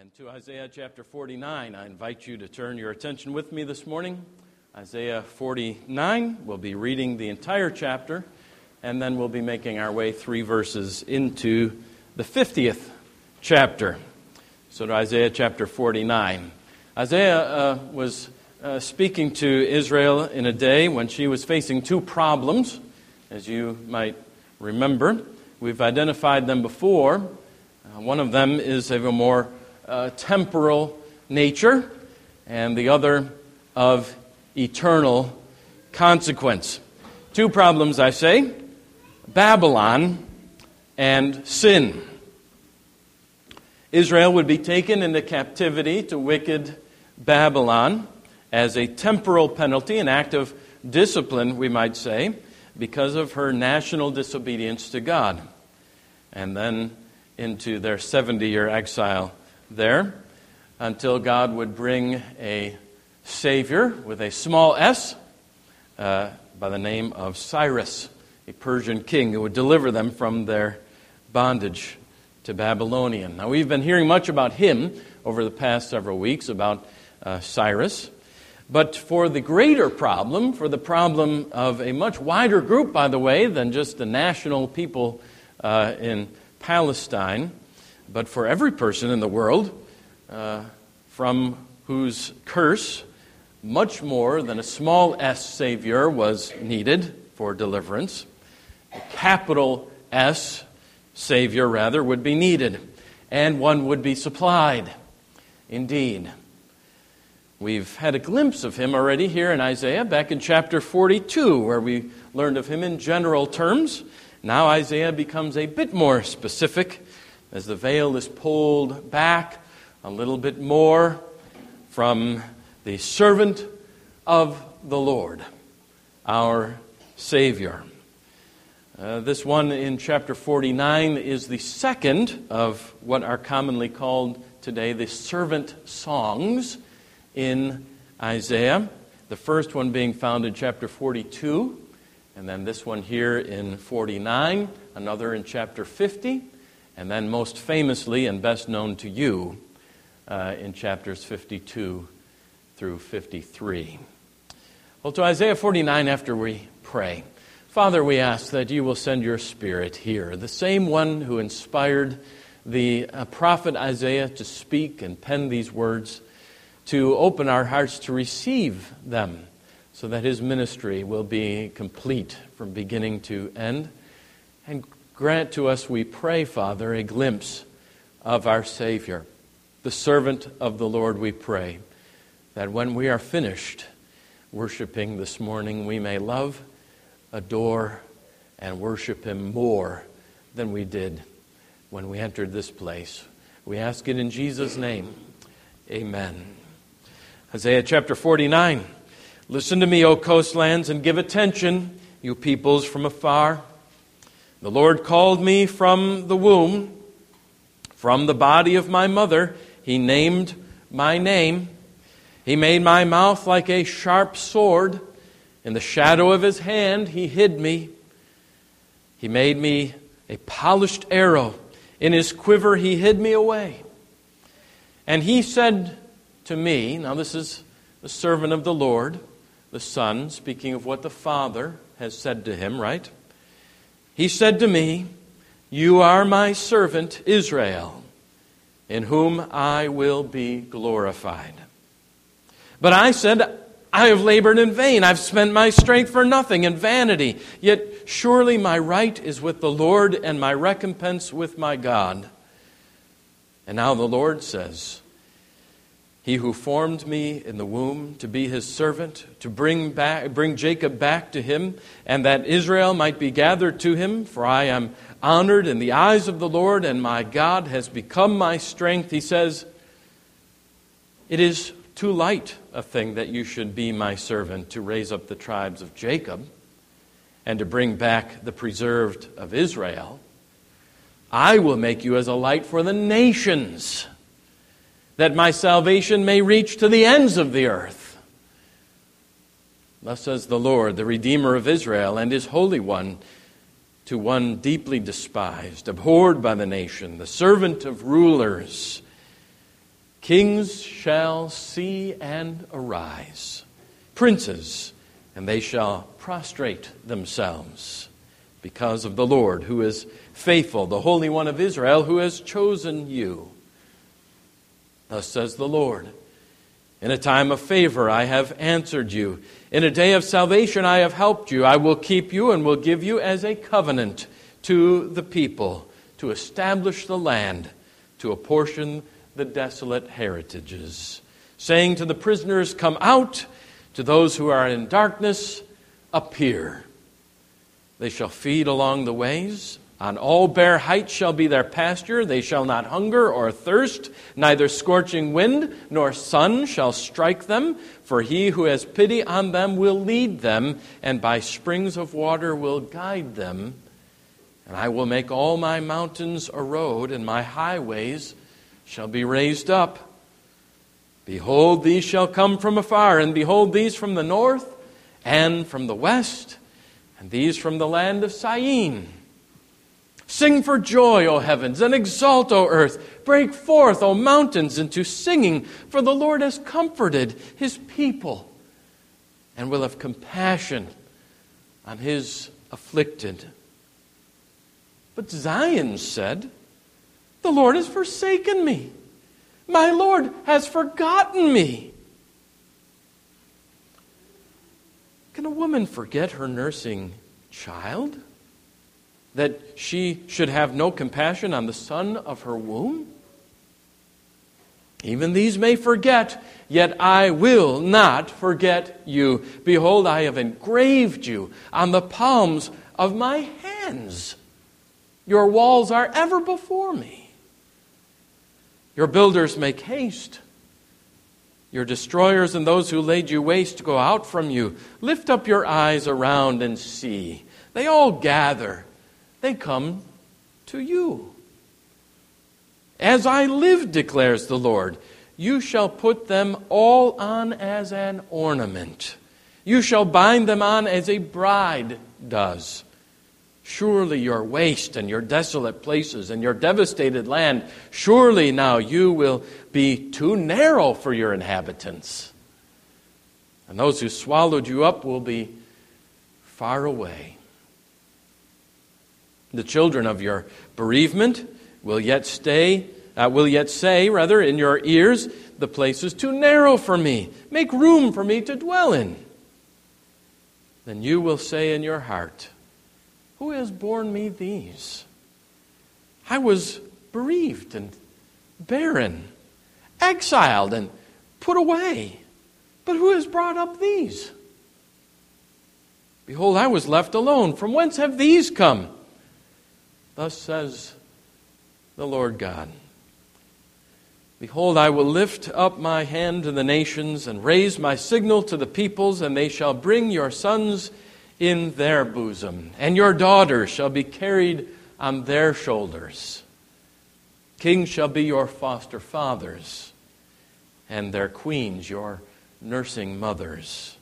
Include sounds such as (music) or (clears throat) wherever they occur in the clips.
And to Isaiah chapter 49, I invite you to turn your attention with me this morning. Isaiah 49, we'll be reading the entire chapter, and then we'll be making our way three verses into the 50th chapter. So to Isaiah chapter 49. Isaiah uh, was uh, speaking to Israel in a day when she was facing two problems, as you might remember. We've identified them before. Uh, one of them is of a more uh, temporal nature, and the other of eternal consequence. Two problems, I say Babylon and sin. Israel would be taken into captivity to wicked Babylon as a temporal penalty, an act of discipline, we might say, because of her national disobedience to God. And then into their 70 year exile there until God would bring a Savior with a small s uh, by the name of Cyrus, a Persian king who would deliver them from their bondage to Babylonian. Now, we've been hearing much about him over the past several weeks, about uh, Cyrus. But for the greater problem, for the problem of a much wider group, by the way, than just the national people uh, in Palestine, but for every person in the world, uh, from whose curse much more than a small s Savior was needed for deliverance, a capital S Savior, rather, would be needed, and one would be supplied. Indeed. We've had a glimpse of him already here in Isaiah back in chapter 42, where we learned of him in general terms. Now Isaiah becomes a bit more specific as the veil is pulled back a little bit more from the servant of the Lord, our Savior. Uh, this one in chapter 49 is the second of what are commonly called today the servant songs in Isaiah. The first one being found in chapter 42, and then this one here in 49, another in chapter 50, and then most famously and best known to you uh, in chapters 52 through 53. Well, to Isaiah 49, after we pray. Father, we ask that you will send your Spirit here, the same one who inspired the uh, prophet Isaiah to speak and pen these words to open our hearts to receive them so that his ministry will be complete from beginning to end. And grant to us, we pray, Father, a glimpse of our Savior, the servant of the Lord, we pray, that when we are finished worshiping this morning, we may love, adore, and worship him more than we did when we entered this place. We ask it in Jesus' name. Amen. Isaiah chapter 49. Listen to me, O coastlands, and give attention, you peoples from afar. The Lord called me from the womb, from the body of my mother. He named my name. He made my mouth like a sharp sword. In the shadow of his hand, he hid me. He made me a polished arrow. In his quiver, he hid me away. And he said to me. Now, this is the servant of the Lord, the Son, speaking of what the Father has said to him, right? He said to me, You are my servant Israel, in whom I will be glorified. But I said, I have labored in vain. I've spent my strength for nothing in vanity. Yet surely my right is with the Lord and my recompense with my God. And now the Lord says, he who formed me in the womb to be his servant, to bring, back, bring Jacob back to him, and that Israel might be gathered to him. For I am honored in the eyes of the Lord, and my God has become my strength. He says, It is too light a thing that you should be my servant to raise up the tribes of Jacob and to bring back the preserved of Israel. I will make you as a light for the nations that my salvation may reach to the ends of the earth. Thus says the Lord, the Redeemer of Israel and his Holy One, to one deeply despised, abhorred by the nation, the servant of rulers. Kings shall see and arise, princes, and they shall prostrate themselves because of the Lord who is faithful, the Holy One of Israel who has chosen you. Thus says the Lord In a time of favor I have answered you. In a day of salvation I have helped you. I will keep you and will give you as a covenant to the people to establish the land, to apportion the desolate heritages, saying to the prisoners, Come out, to those who are in darkness, appear. They shall feed along the ways. On all bare heights shall be their pasture. They shall not hunger or thirst. Neither scorching wind nor sun shall strike them. For he who has pity on them will lead them, and by springs of water will guide them. And I will make all my mountains a road, and my highways shall be raised up. Behold, these shall come from afar, and behold, these from the north and from the west, and these from the land of Syene. Sing for joy, O heavens, and exult, O earth. Break forth, O mountains, into singing, for the Lord has comforted his people and will have compassion on his afflicted. But Zion said, The Lord has forsaken me. My Lord has forgotten me. Can a woman forget her nursing child? That she should have no compassion on the son of her womb? Even these may forget, yet I will not forget you. Behold, I have engraved you on the palms of my hands. Your walls are ever before me. Your builders make haste. Your destroyers and those who laid you waste go out from you. Lift up your eyes around and see. They all gather, they come to you. As I live, declares the Lord, you shall put them all on as an ornament. You shall bind them on as a bride does. Surely your waste and your desolate places and your devastated land, surely now you will be too narrow for your inhabitants. And those who swallowed you up will be far away. The children of your bereavement will yet stay, uh, will yet say, rather, in your ears, the place is too narrow for me. Make room for me to dwell in. Then you will say in your heart, who has borne me these? I was bereaved and barren, exiled and put away. But who has brought up these? Behold, I was left alone. From whence have these come? Thus says the Lord God. Behold, I will lift up my hand to the nations and raise my signal to the peoples, and they shall bring your sons in their bosom, and your daughters shall be carried on their shoulders. Kings shall be your foster fathers, and their queens your nursing mothers.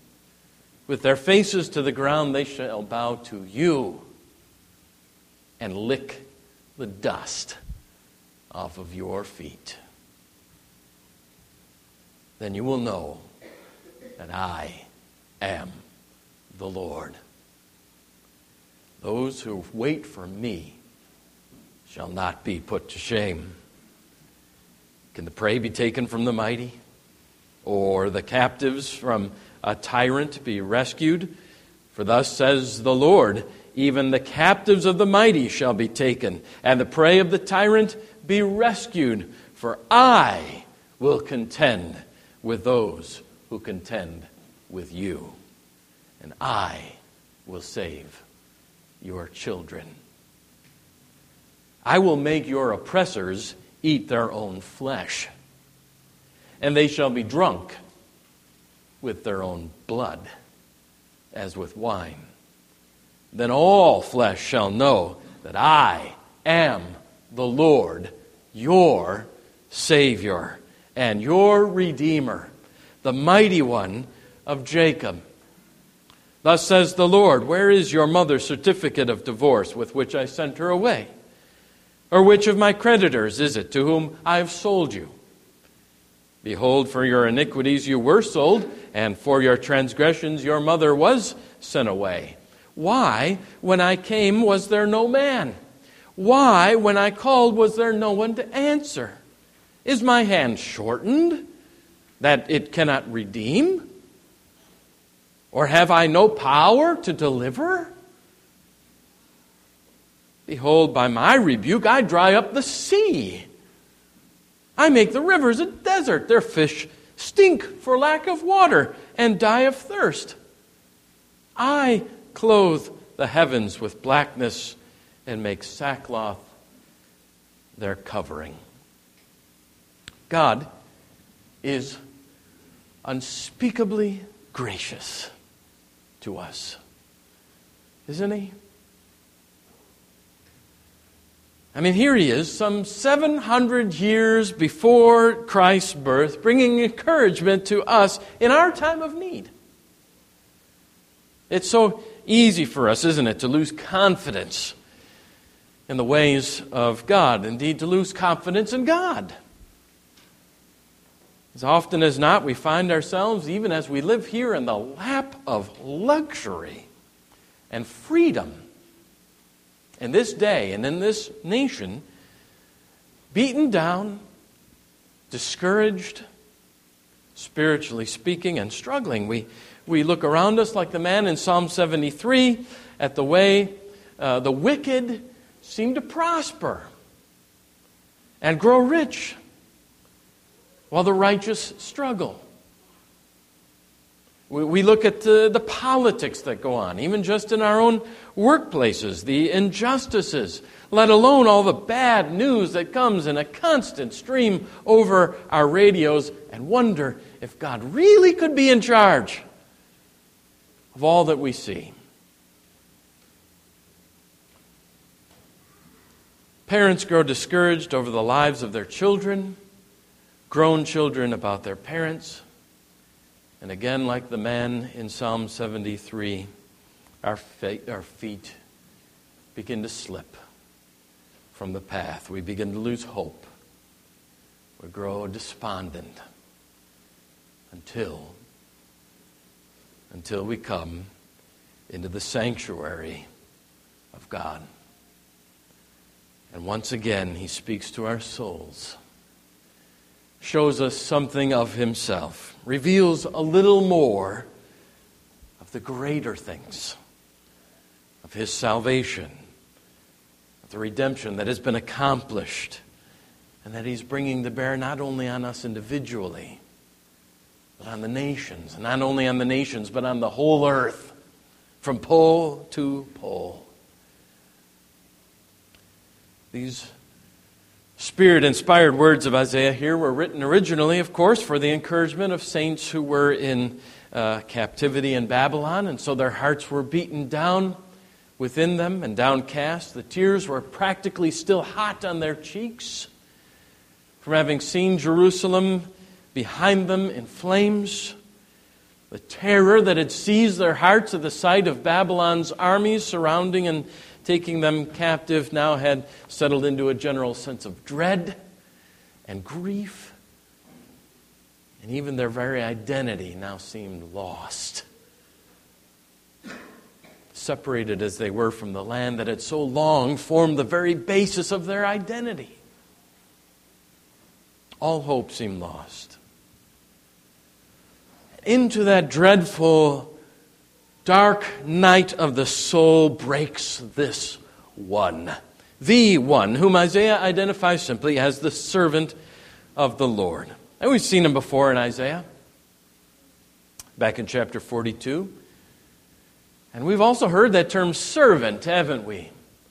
With their faces to the ground, they shall bow to you and lick the dust off of your feet. Then you will know that I am the Lord. Those who wait for me shall not be put to shame. Can the prey be taken from the mighty? Or the captives from a tyrant be rescued? For thus says the Lord even the captives of the mighty shall be taken, and the prey of the tyrant be rescued. For I will contend with those who contend with you, and I will save your children. I will make your oppressors eat their own flesh, and they shall be drunk with their own blood, as with wine. Then all flesh shall know that I am the Lord, your Savior, and your Redeemer, the mighty one of Jacob. Thus says the Lord, Where is your mother's certificate of divorce with which I sent her away? Or which of my creditors is it to whom I have sold you? Behold, for your iniquities you were sold, and for your transgressions your mother was sent away. Why, when I came, was there no man? Why, when I called, was there no one to answer? Is my hand shortened that it cannot redeem? Or have I no power to deliver? Behold, by my rebuke I dry up the sea. I make the rivers a desert. Their fish stink for lack of water and die of thirst. I clothe the heavens with blackness and make sackcloth their covering. God is unspeakably gracious to us, isn't He? I mean, here he is, some 700 years before Christ's birth, bringing encouragement to us in our time of need. It's so easy for us, isn't it, to lose confidence in the ways of God, indeed, to lose confidence in God. As often as not, we find ourselves, even as we live here, in the lap of luxury and freedom in this day and in this nation beaten down, discouraged, spiritually speaking, and struggling. We, we look around us like the man in Psalm 73 at the way uh, the wicked seem to prosper and grow rich while the righteous struggle. We look at the, the politics that go on, even just in our own workplaces, the injustices, let alone all the bad news that comes in a constant stream over our radios, and wonder if God really could be in charge of all that we see. Parents grow discouraged over the lives of their children, grown children about their parents. And again, like the man in Psalm 73, our, our feet begin to slip from the path. We begin to lose hope. We grow despondent until until we come into the sanctuary of God. And once again, he speaks to our souls shows us something of himself, reveals a little more of the greater things of his salvation, of the redemption that has been accomplished, and that he's bringing to bear not only on us individually, but on the nations. And not only on the nations, but on the whole earth, from pole to pole. These Spirit inspired words of Isaiah here were written originally, of course, for the encouragement of saints who were in uh, captivity in Babylon, and so their hearts were beaten down within them and downcast. The tears were practically still hot on their cheeks from having seen Jerusalem behind them in flames. The terror that had seized their hearts at the sight of Babylon's armies surrounding and taking them captive now had settled into a general sense of dread and grief. And even their very identity now seemed lost. Separated as they were from the land that had so long formed the very basis of their identity. All hope seemed lost. Into that dreadful dark night of the soul breaks this one, the one whom Isaiah identifies simply as the servant of the Lord. And we've seen him before in Isaiah, back in chapter 42. And we've also heard that term servant, haven't we?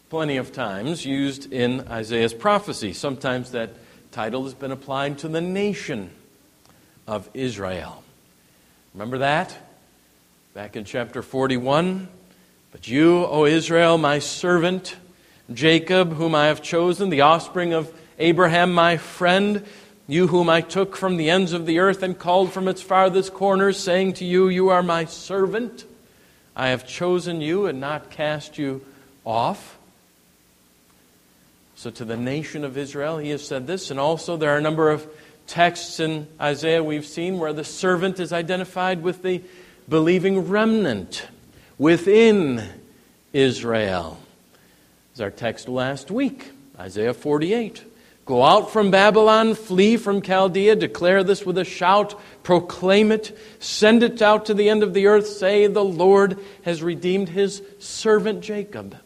Plenty of times used in Isaiah's prophecy. Sometimes that title has been applied to the nation of Israel. Remember that? Back in chapter 41, but you, O Israel, my servant, Jacob, whom I have chosen, the offspring of Abraham, my friend, you whom I took from the ends of the earth and called from its farthest corners, saying to you, You are my servant. I have chosen you and not cast you off. So, to the nation of Israel, he has said this, and also there are a number of texts in Isaiah we've seen where the servant is identified with the believing remnant within Israel. Is our text last week, Isaiah 48. Go out from Babylon, flee from Chaldea, declare this with a shout, proclaim it, send it out to the end of the earth, say, The Lord has redeemed his servant Jacob.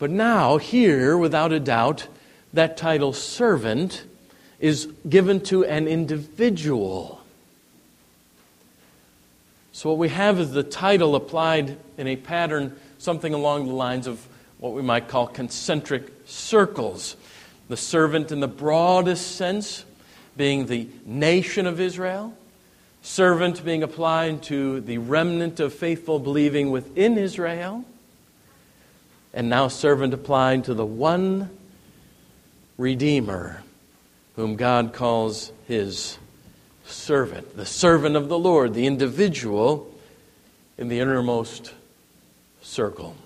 But now, here, without a doubt, that title, servant, is given to an individual. So, what we have is the title applied in a pattern, something along the lines of what we might call concentric circles. The servant, in the broadest sense, being the nation of Israel, servant being applied to the remnant of faithful believing within Israel, and now servant applied to the one Redeemer whom God calls his servant, the servant of the Lord, the individual in the innermost circle.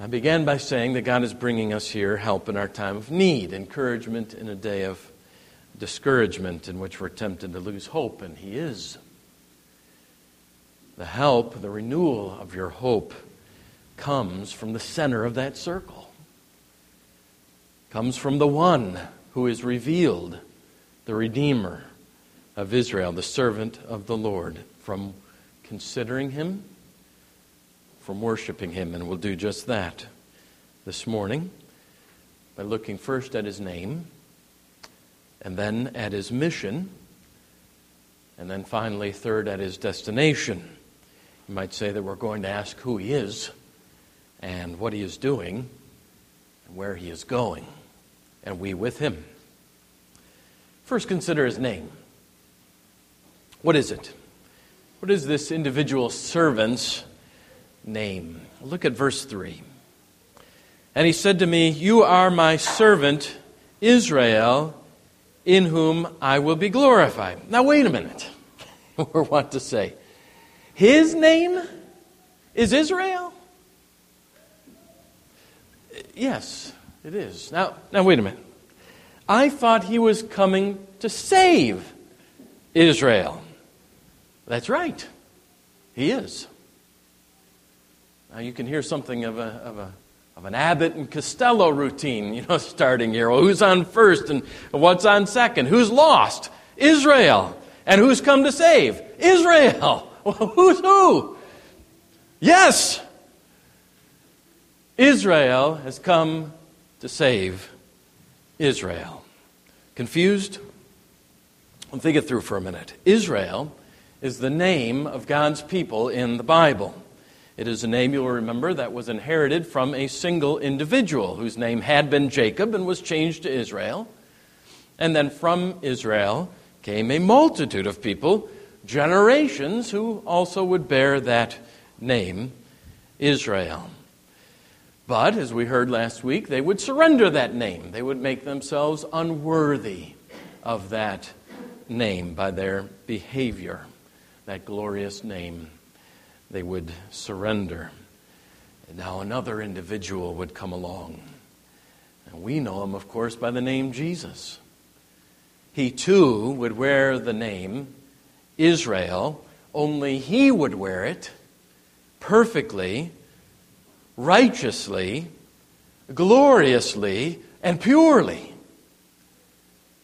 I began by saying that God is bringing us here help in our time of need, encouragement in a day of discouragement in which we're tempted to lose hope, and He is. The help, the renewal of your hope, comes from the center of that circle, comes from the one who is revealed, the Redeemer of Israel, the servant of the Lord, from considering Him from worshiping Him, and we'll do just that this morning by looking first at His name, and then at His mission, and then finally, third, at His destination. You might say that we're going to ask who He is, and what He is doing, and where He is going, and we with Him. First, consider His name. What is it? What is this individual servant's name. Look at verse 3. And he said to me, You are my servant, Israel, in whom I will be glorified. Now, wait a minute. (laughs) We're want to say, His name is Israel? Yes, it is. Now, now wait a minute. I thought he was coming to save Israel. That's right. He is. Now you can hear something of, a, of, a, of an Abbott and Costello routine, (laughs) you know, starting here. Well, who's on first and what's on second? Who's lost? Israel. And who's come to save? Israel. (laughs) Well, who's who? Yes. Israel has come to save Israel. Confused? Well, think it through for a minute. Israel is the name of God's people in the Bible. It is a name you'll remember that was inherited from a single individual whose name had been Jacob and was changed to Israel. And then from Israel came a multitude of people, generations, who also would bear that name, Israel. But, as we heard last week, they would surrender that name. They would make themselves unworthy of that name by their behavior, that glorious name they would surrender. And now another individual would come along. And we know him, of course, by the name Jesus. He too would wear the name Israel, only he would wear it perfectly, righteously, gloriously, and purely.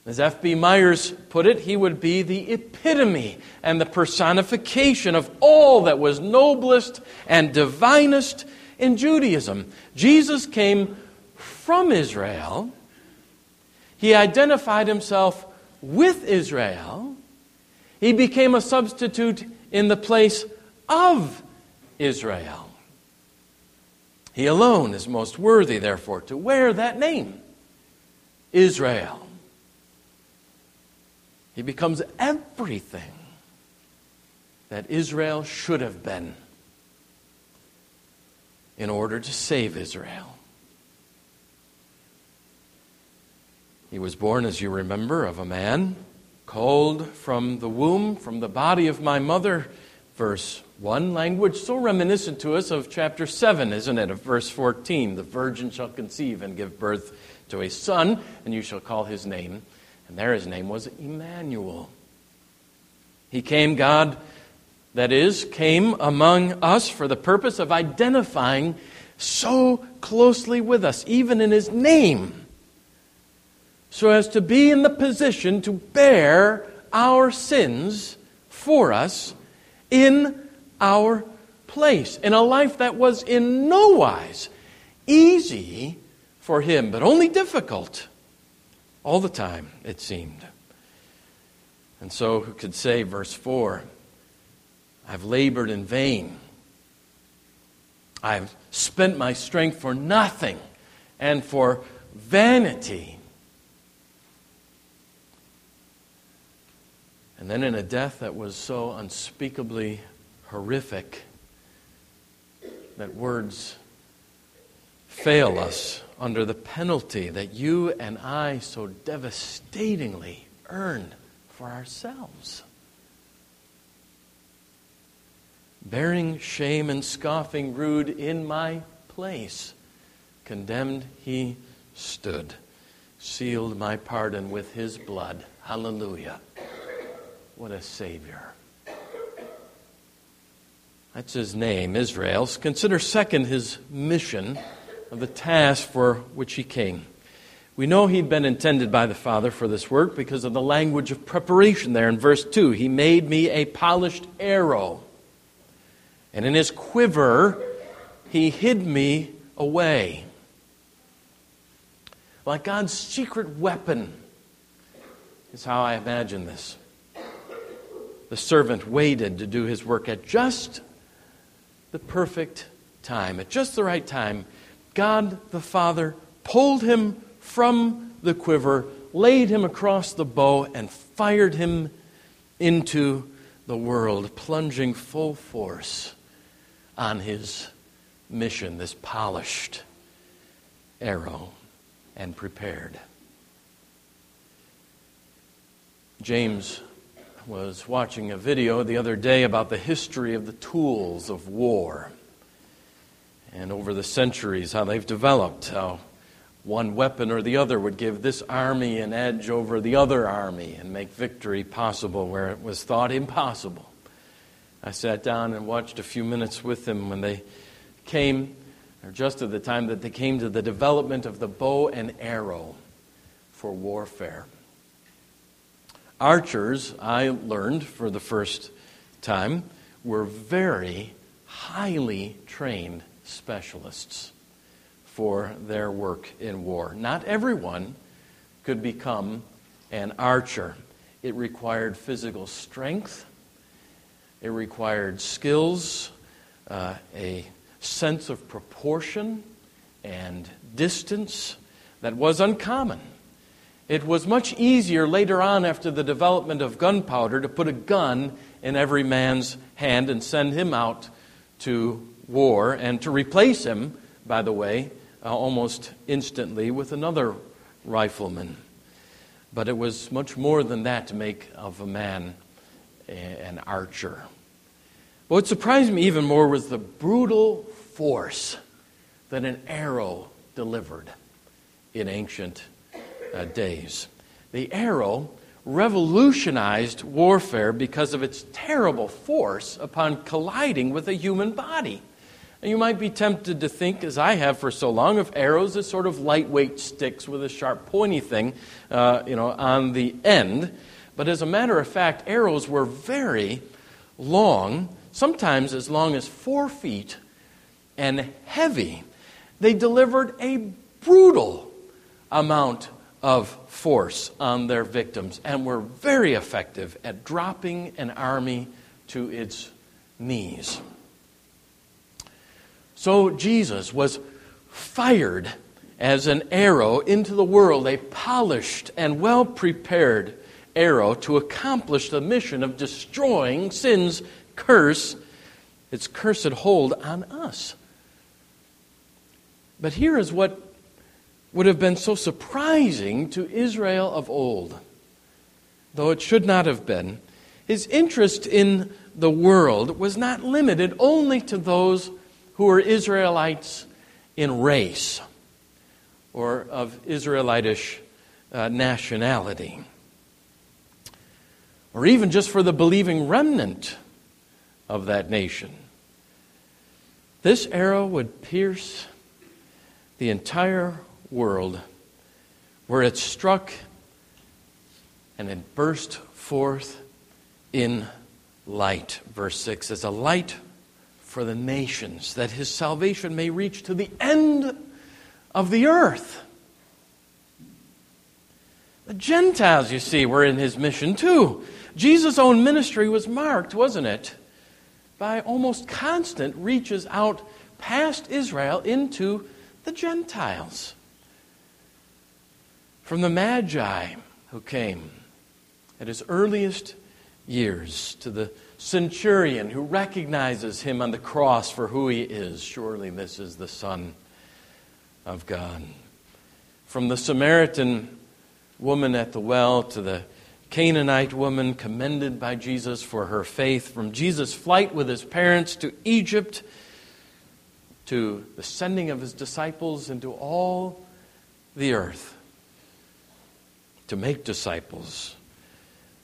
As F.B. Myers put it, he would be the epitome and the personification of all that was noblest and divinest in Judaism. Jesus came from Israel. He identified himself with Israel. He became a substitute in the place of Israel. He alone is most worthy, therefore, to wear that name Israel. He becomes everything that Israel should have been in order to save Israel. He was born, as you remember, of a man called from the womb, from the body of my mother. Verse 1, language so reminiscent to us of chapter 7, isn't it? Of verse 14 the virgin shall conceive and give birth to a son, and you shall call his name. And there his name was Emmanuel. He came, God, that is, came among us for the purpose of identifying so closely with us, even in his name, so as to be in the position to bear our sins for us in our place, in a life that was in no wise easy for him, but only difficult all the time, it seemed. And so, who could say, verse 4, I've labored in vain. I've spent my strength for nothing and for vanity. And then, in a death that was so unspeakably horrific that words fail us under the penalty that you and I so devastatingly earned for ourselves. Bearing shame and scoffing rude in my place, condemned he stood, sealed my pardon with his blood. Hallelujah. What a Savior. That's his name, Israel. Consider second his mission of the task for which he came. We know he'd been intended by the Father for this work because of the language of preparation there in verse 2. He made me a polished arrow, and in his quiver he hid me away. Like God's secret weapon is how I imagine this. The servant waited to do his work at just the perfect time, at just the right time. God the Father pulled him from the quiver, laid him across the bow, and fired him into the world, plunging full force on his mission, this polished arrow and prepared. James was watching a video the other day about the history of the tools of war and over the centuries how they've developed, how one weapon or the other would give this army an edge over the other army and make victory possible where it was thought impossible. I sat down and watched a few minutes with them when they came, or just at the time that they came to the development of the bow and arrow for warfare. Archers, I learned for the first time, were very highly trained specialists for their work in war. Not everyone could become an archer. It required physical strength, it required skills, uh, a sense of proportion and distance that was uncommon. It was much easier later on, after the development of gunpowder, to put a gun in every man's hand and send him out to war and to replace him, by the way, uh, almost instantly with another rifleman. But it was much more than that to make of a man an archer. But what surprised me even more was the brutal force that an arrow delivered in ancient uh, days. The arrow revolutionized warfare because of its terrible force upon colliding with a human body. And you might be tempted to think, as I have for so long, of arrows as sort of lightweight sticks with a sharp, pointy thing, uh, you know, on the end. But as a matter of fact, arrows were very long, sometimes as long as four feet, and heavy. They delivered a brutal amount of force on their victims and were very effective at dropping an army to its knees. So Jesus was fired as an arrow into the world, a polished and well prepared arrow to accomplish the mission of destroying sin's curse, its cursed hold on us. But here is what would have been so surprising to Israel of old, though it should not have been. His interest in the world was not limited only to those who were Israelites in race or of Israelitish uh, nationality. Or even just for the believing remnant of that nation. This arrow would pierce the entire world where it struck and it burst forth in light. Verse 6 as a light for the nations, that his salvation may reach to the end of the earth. The Gentiles, you see, were in his mission too. Jesus' own ministry was marked, wasn't it, by almost constant reaches out past Israel into the Gentiles. From the Magi who came at his earliest years to the centurion who recognizes him on the cross for who he is. Surely this is the Son of God. From the Samaritan woman at the well to the Canaanite woman commended by Jesus for her faith, from Jesus' flight with his parents to Egypt, to the sending of his disciples into all the earth to make disciples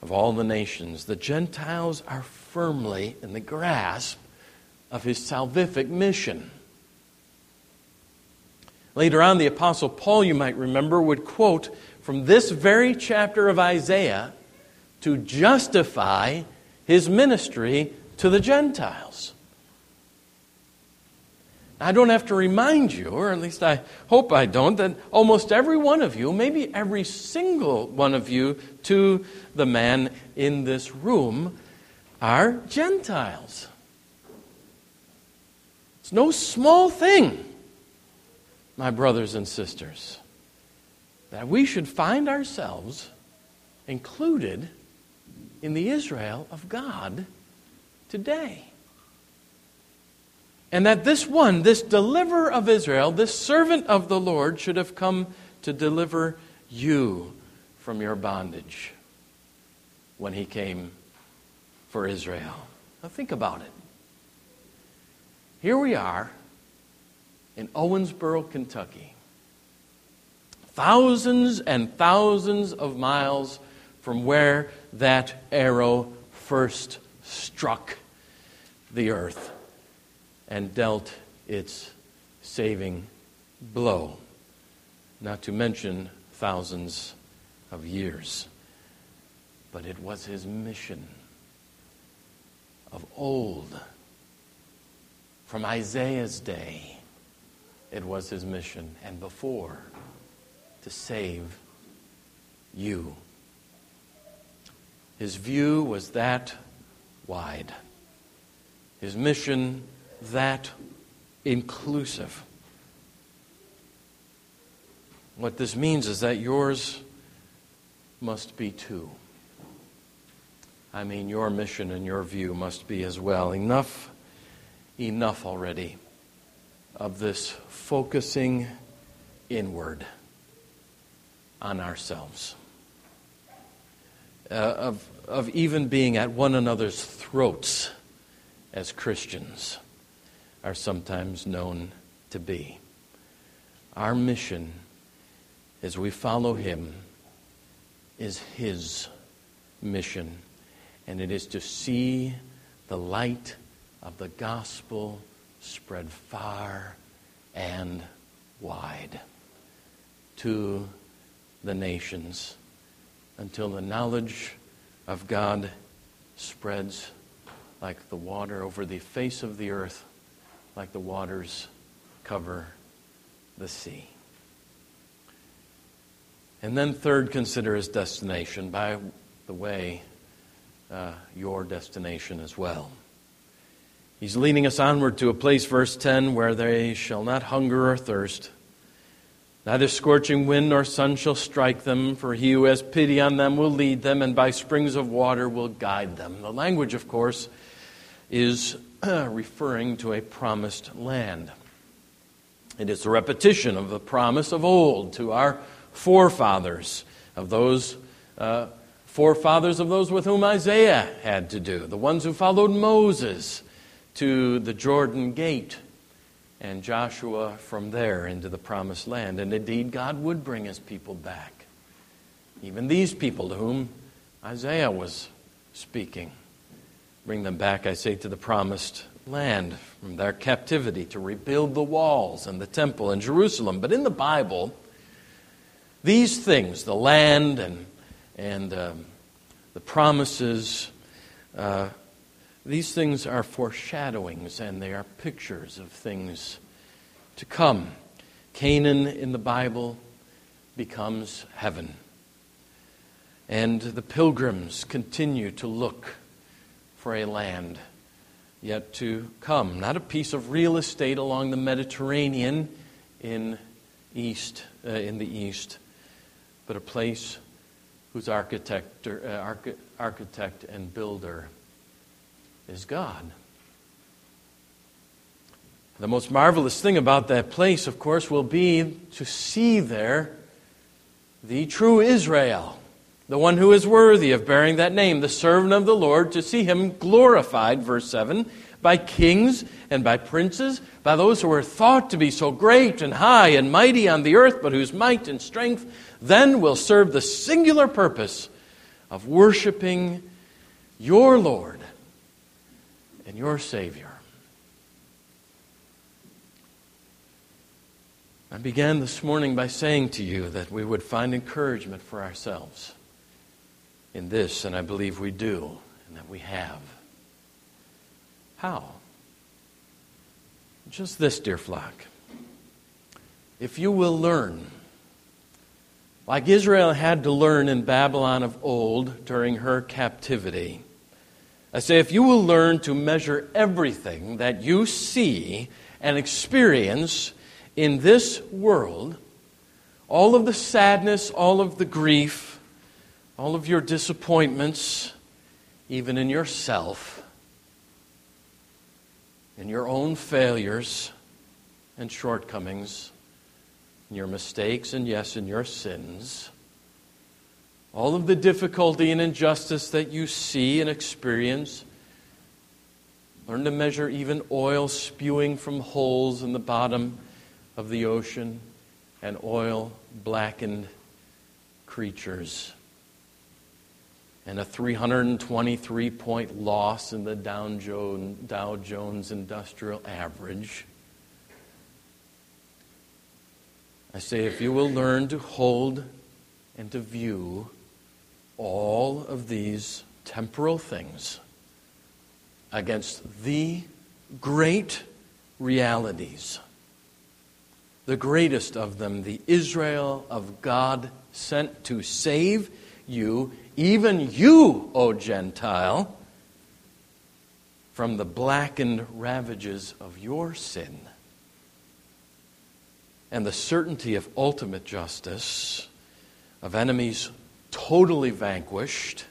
of all the nations. The Gentiles are firmly in the grasp of his salvific mission. Later on, the Apostle Paul, you might remember, would quote from this very chapter of Isaiah to justify his ministry to the Gentiles. I don't have to remind you, or at least I hope I don't, that almost every one of you, maybe every single one of you to the man in this room, are Gentiles. It's no small thing, my brothers and sisters, that we should find ourselves included in the Israel of God today. And that this one, this deliverer of Israel, this servant of the Lord, should have come to deliver you from your bondage when he came for Israel. Now think about it. Here we are in Owensboro, Kentucky. Thousands and thousands of miles from where that arrow first struck the earth and dealt its saving blow, not to mention thousands of years. But it was his mission of old, from Isaiah's day. It was his mission, and before, to save you. His view was that wide. His mission that inclusive. What this means is that yours must be too. I mean, your mission and your view must be as well. Enough, enough already of this focusing inward on ourselves, uh, of, of even being at one another's throats as Christians are sometimes known to be. Our mission as we follow Him is His mission, and it is to see the light of the gospel spread far and wide to the nations until the knowledge of God spreads like the water over the face of the earth like the waters cover the sea. And then, third, consider his destination. By the way, uh, your destination as well. He's leading us onward to a place, verse 10, where they shall not hunger or thirst. Neither scorching wind nor sun shall strike them, for he who has pity on them will lead them, and by springs of water will guide them. The language, of course, is (clears throat) referring to a promised land. It is a repetition of the promise of old to our forefathers, of those uh, forefathers of those with whom Isaiah had to do, the ones who followed Moses to the Jordan gate and Joshua from there into the promised land. And indeed, God would bring his people back. Even these people to whom Isaiah was speaking. Bring them back, I say, to the promised land from their captivity to rebuild the walls and the temple in Jerusalem. But in the Bible, these things, the land and, and um, the promises, uh, these things are foreshadowings and they are pictures of things to come. Canaan in the Bible becomes heaven. And the pilgrims continue to look for a land yet to come. Not a piece of real estate along the Mediterranean in, east, uh, in the east, but a place whose architect, uh, architect and builder is God. The most marvelous thing about that place, of course, will be to see there the true Israel, the one who is worthy of bearing that name, the servant of the Lord, to see him glorified, verse 7, by kings and by princes, by those who are thought to be so great and high and mighty on the earth, but whose might and strength then will serve the singular purpose of worshiping your Lord and your Savior. I began this morning by saying to you that we would find encouragement for ourselves in this, and I believe we do, and that we have. How? Just this, dear flock. If you will learn, like Israel had to learn in Babylon of old during her captivity, I say, if you will learn to measure everything that you see and experience in this world, all of the sadness, all of the grief, all of your disappointments, even in yourself, in your own failures and shortcomings, in your mistakes, and yes, in your sins all of the difficulty and injustice that you see and experience. Learn to measure even oil spewing from holes in the bottom of the ocean and oil blackened creatures. And a 323 point loss in the Dow Jones Industrial Average. I say, if you will learn to hold and to view all of these temporal things against the great realities. The greatest of them, the Israel of God sent to save you, even you, O Gentile, from the blackened ravages of your sin. And the certainty of ultimate justice, of enemies totally vanquished,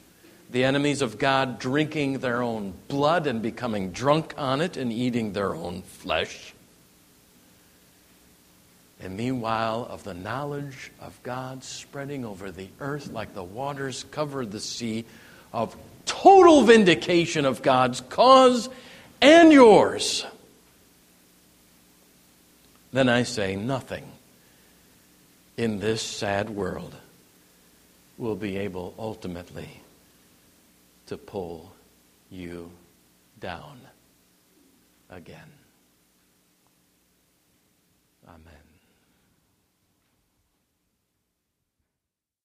the enemies of God drinking their own blood and becoming drunk on it and eating their own flesh. And meanwhile, of the knowledge of God spreading over the earth like the waters covered the sea, of total vindication of God's cause and yours, then I say nothing in this sad world will be able ultimately to pull you down again.